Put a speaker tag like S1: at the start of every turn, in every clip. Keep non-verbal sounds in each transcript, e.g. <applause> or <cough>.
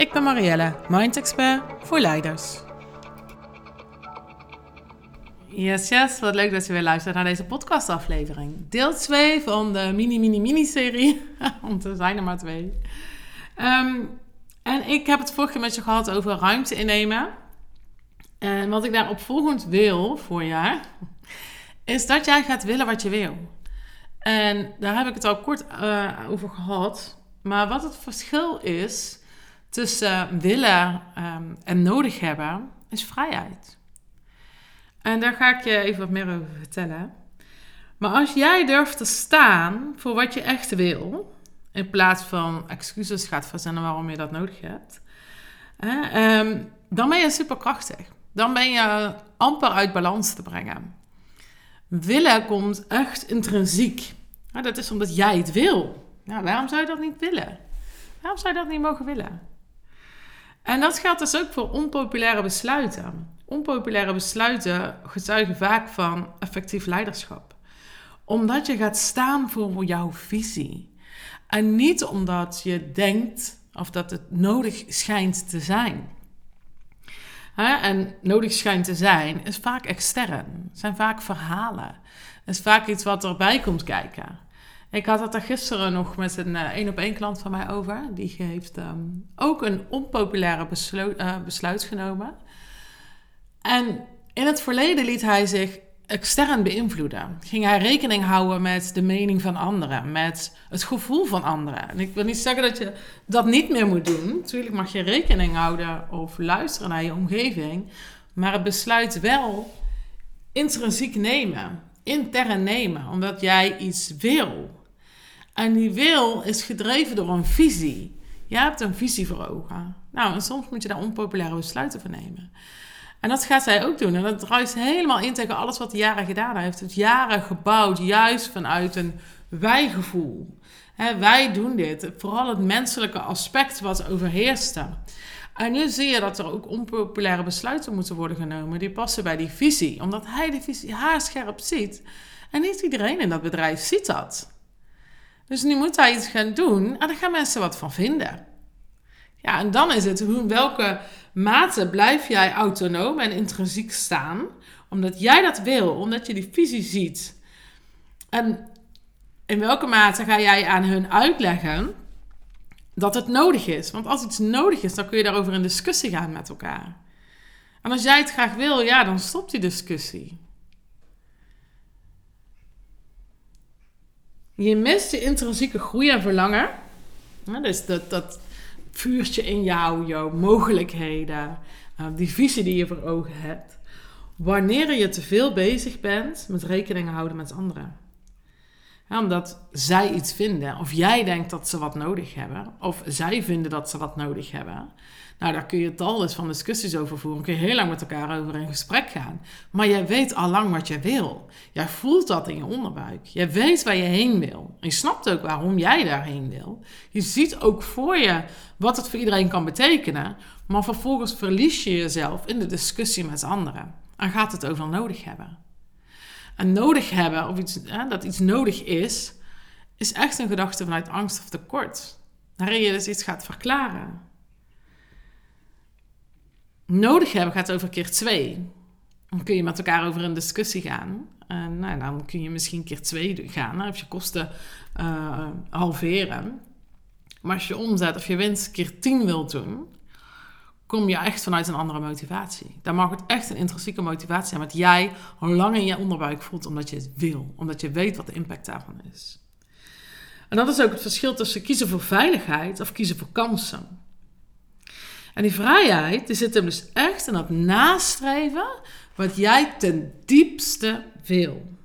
S1: Ik ben Marielle, Mind Expert voor leiders. Yes, yes, wat leuk dat je weer luistert naar deze podcastaflevering. Deel 2 van de mini, mini, mini-serie, want <laughs> er zijn er maar twee. Ehm, en ik heb het vorige keer met je gehad over ruimte innemen. En wat ik daar opvolgend wil voor je, is dat jij gaat willen wat je wil. En daar heb ik het al kort uh, over gehad. Maar wat het verschil is tussen willen um, en nodig hebben, is vrijheid. En daar ga ik je even wat meer over vertellen. Maar als jij durft te staan voor wat je echt wil, in plaats van excuses gaat verzinnen waarom je dat nodig hebt, hè, um, dan ben je superkrachtig. Dan ben je amper uit balans te brengen. Willen komt echt intrinsiek. Nou, dat is omdat jij het wil. Nou, waarom zou je dat niet willen? Waarom zou je dat niet mogen willen? En dat geldt dus ook voor onpopulaire besluiten. Onpopulaire besluiten getuigen vaak van effectief leiderschap. Omdat je gaat staan voor jouw visie. En niet omdat je denkt of dat het nodig schijnt te zijn. En nodig schijnt te zijn is vaak extern. Zijn vaak verhalen. Is vaak iets wat erbij komt kijken. Ik had het er gisteren nog met een één op één klant van mij over. Die heeft ehm, ook een onpopulaire uh, besluit genomen. En in het verleden liet hij zich extern beïnvloeden. Ging hij rekening houden met de mening van anderen, met het gevoel van anderen. En ik wil niet zeggen dat je dat niet meer moet doen. Natuurlijk mag je rekening houden of luisteren naar je omgeving. Maar het besluit wel intrinsiek nemen, intern nemen, omdat jij iets wil. En die wil is gedreven door een visie. Je hebt een visie voor ogen. Nou, en soms moet je daar onpopulaire besluiten voor nemen. En dat gaat zij ook doen. En dat druist helemaal in tegen alles wat hij jaren gedaan heeft. Het jaren gebouwd, juist vanuit een wijgevoel. Wij doen dit. Vooral het menselijke aspect wat overheerste. En nu zie je dat er ook onpopulaire besluiten moeten worden genomen. Die passen bij die visie. Omdat hij die visie haarscherp ziet. En niet iedereen in dat bedrijf ziet dat. Dus nu moet hij iets gaan doen en daar gaan mensen wat van vinden. Ja, en dan is het hoe, welke mate blijf jij autonoom en intrinsiek staan, omdat jij dat wil, omdat je die visie ziet. En in welke mate ga jij aan hun uitleggen dat het nodig is? Want als iets nodig is, dan kun je daarover in discussie gaan met elkaar. En als jij het graag wil, ja, dan stopt die discussie. Je mist je intrinsieke groei en verlangen. dus dat, dat vuurtje in jou, jouw mogelijkheden, uh, die visie die je voor ogen hebt. Wanneer je te veel bezig bent met rekening houden met anderen. Omdat zij iets vinden, of jij denkt dat ze wat nodig hebben, of zij vinden dat ze wat nodig hebben. Nou, daar kun je tal eens van discussies over voeren. Kun je heel lang met elkaar over in gesprek gaan. Maar jij weet al lang wat je wil. Jij voelt dat in je onderbuik. Je weet waar je heen wil. Je snapt ook waarom jij daarheen wil. Je ziet ook voor je wat het voor iedereen kan betekenen. Maar vervolgens verlies je jezelf in de discussie met anderen. En gaat het over nodig hebben. En nodig hebben, of iets, hè, dat iets nodig is, is echt een gedachte vanuit angst of tekort. Waarin je dus iets gaat verklaren nodig hebben gaat over keer twee. Dan kun je met elkaar over een discussie gaan. En nou, dan kun je misschien keer twee gaan. Of je kosten uh, halveren. Maar als je omzet of je winst keer tien wilt doen, kom je echt vanuit een andere motivatie. Dan mag het echt een intrinsieke motivatie zijn. Wat jij al lang in je onderbuik voelt, omdat je het wil. Omdat je weet wat de impact daarvan is. En dat is ook het verschil tussen kiezen voor veiligheid of kiezen voor kansen. En die vrijheid die zit hem dus echt in dat nastreven wat jij ten diepste wil.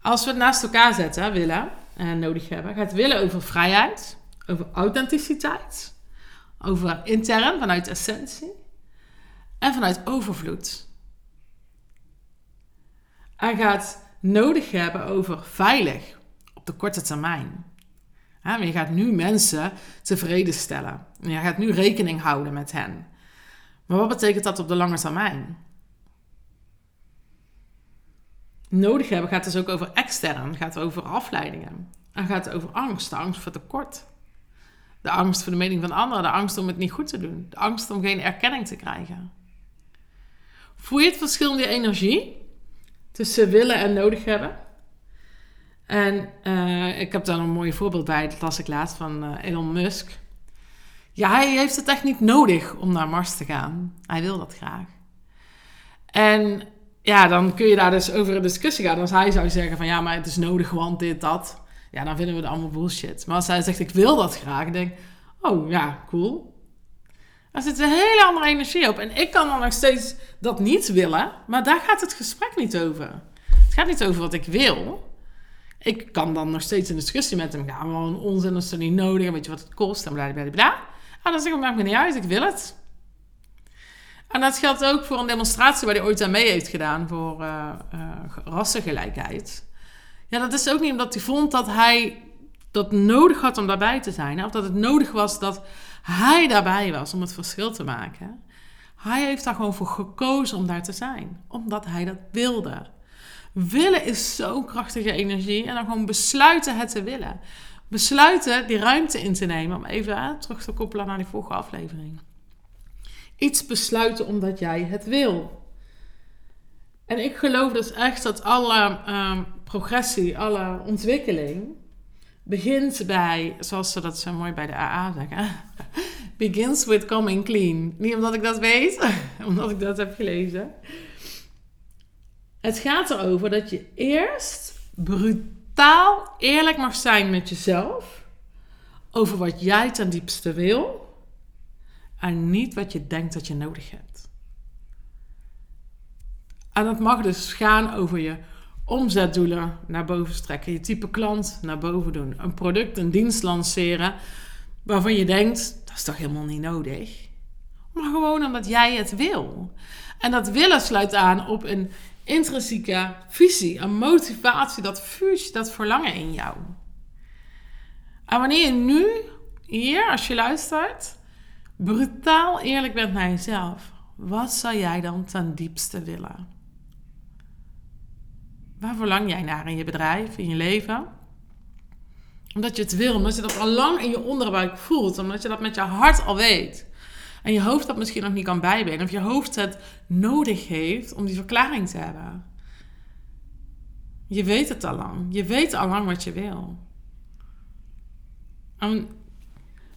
S1: Als we het naast elkaar zetten, willen en nodig hebben, gaat willen over vrijheid, over authenticiteit, Over intern, vanuit essentie. En vanuit overvloed. Hij gaat nodig hebben over veilig op de korte termijn. je gaat nu mensen tevreden stellen. Je gaat nu rekening houden met hen. Maar wat betekent dat op de lange termijn? Nodig hebben gaat dus ook over extern, gaat over afleidingen. En gaat over angst, angst voor tekort. De angst voor de mening van anderen, de angst om het niet goed te doen, de angst om geen erkenning te krijgen. Voel je het verschil in die energie tussen willen en nodig hebben? En uh, ik heb daar een mooi voorbeeld bij, dat las ik laatst van uh, Elon Musk. Ja, hij heeft het echt niet nodig om naar Mars te gaan. Hij wil dat graag. En ja, dan kun je daar dus over een discussie gaan. Als hij zou zeggen van ja, maar het is nodig, want dit, dat. Ja, dan vinden we het allemaal bullshit. Maar als hij zegt ik wil dat graag, denk ik, oh ja, cool. Er zit een hele andere energie op. En ik kan dan nog steeds dat niet willen, maar daar gaat het gesprek niet over. Het gaat niet over wat ik wil. Ik kan dan nog steeds in discussie met hem gaan. Gewoon onzin, is er niet nodig. Weet je wat het kost? En bla bla bla. En dan zeg ik, maakt me niet uit, ik wil het. En dat geldt ook voor een demonstratie waar hij ooit aan mee heeft gedaan voor uh, uh, rassengelijkheid. Ja, dat is ook niet omdat hij vond dat hij dat nodig had om daarbij te zijn. Of dat het nodig was dat hij daarbij was om het verschil te maken. Hij heeft daar gewoon voor gekozen om daar te zijn. Omdat hij dat wilde. Willen is zo'n krachtige energie. En dan gewoon besluiten het te willen. Besluiten die ruimte in te nemen. Om even terug te koppelen naar die vorige aflevering. Iets besluiten omdat jij het wil. En ik geloof dus echt dat alle ehm, progressie, alle ontwikkeling begint bij, zoals ze dat zo mooi bij de AA zeggen, <laughs> begins with coming clean. Niet omdat ik dat weet, <laughs> omdat ik dat heb gelezen. Het gaat erover dat je eerst brutaal eerlijk mag zijn met jezelf over wat jij ten diepste wil en niet wat je denkt dat je nodig hebt. En dat mag dus gaan over je omzetdoelen naar boven strekken, je type klant naar boven doen, een product, een dienst lanceren waarvan je denkt dat is toch helemaal niet nodig, maar gewoon omdat jij het wil. En dat willen sluit aan op een intrinsieke visie, een motivatie, dat vuurtje, dat verlangen in jou. En wanneer je nu hier, als je luistert, brutaal eerlijk bent naar jezelf, wat zou jij dan ten diepste willen? Waar verlang jij naar in je bedrijf, in je leven? Omdat je het wil, omdat je dat al lang in je onderbuik voelt, omdat je dat met je hart al weet. En je hoofd dat misschien nog niet kan bijbenen, of je hoofd het nodig heeft om die verklaring te hebben. Je weet het al lang. Je weet al lang wat je wil.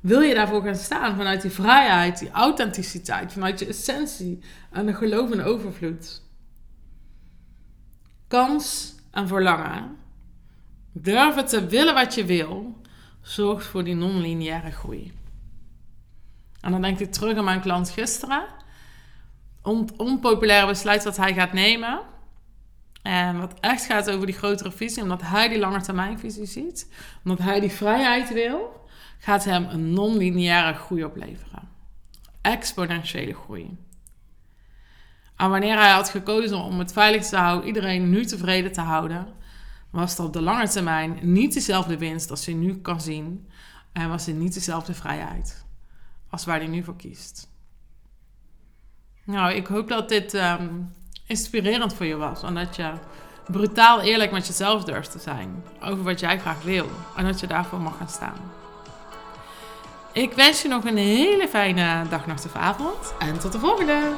S1: Wil je daarvoor gaan staan vanuit die vrijheid, die authenticiteit, vanuit je essentie en de geloof en overvloed? Kans en verlangen. Durven te willen wat je wil, zorgt voor die non-lineaire groei. En dan denk ik terug aan mijn klant gisteren. On onpopulaire besluit dat hij gaat nemen. En wat echt gaat over die grotere visie, omdat hij die langetermijnvisie ziet, omdat hij die vrijheid wil, gaat hem een non-lineaire groei opleveren. Exponentiële groei. En wanneer hij had gekozen om het veilig te houden, iedereen nu tevreden te houden, was er op de lange termijn niet dezelfde winst als je nu kan zien. En was er niet dezelfde vrijheid als waar hij nu voor kiest. Nou, ik hoop dat dit ehm, inspirerend voor je was. En dat je brutaal eerlijk met jezelf durft te zijn. Over wat jij graag wil. En dat je daarvoor mag gaan staan. Ik wens je nog een hele fijne dag, nacht of avond. En tot de volgende!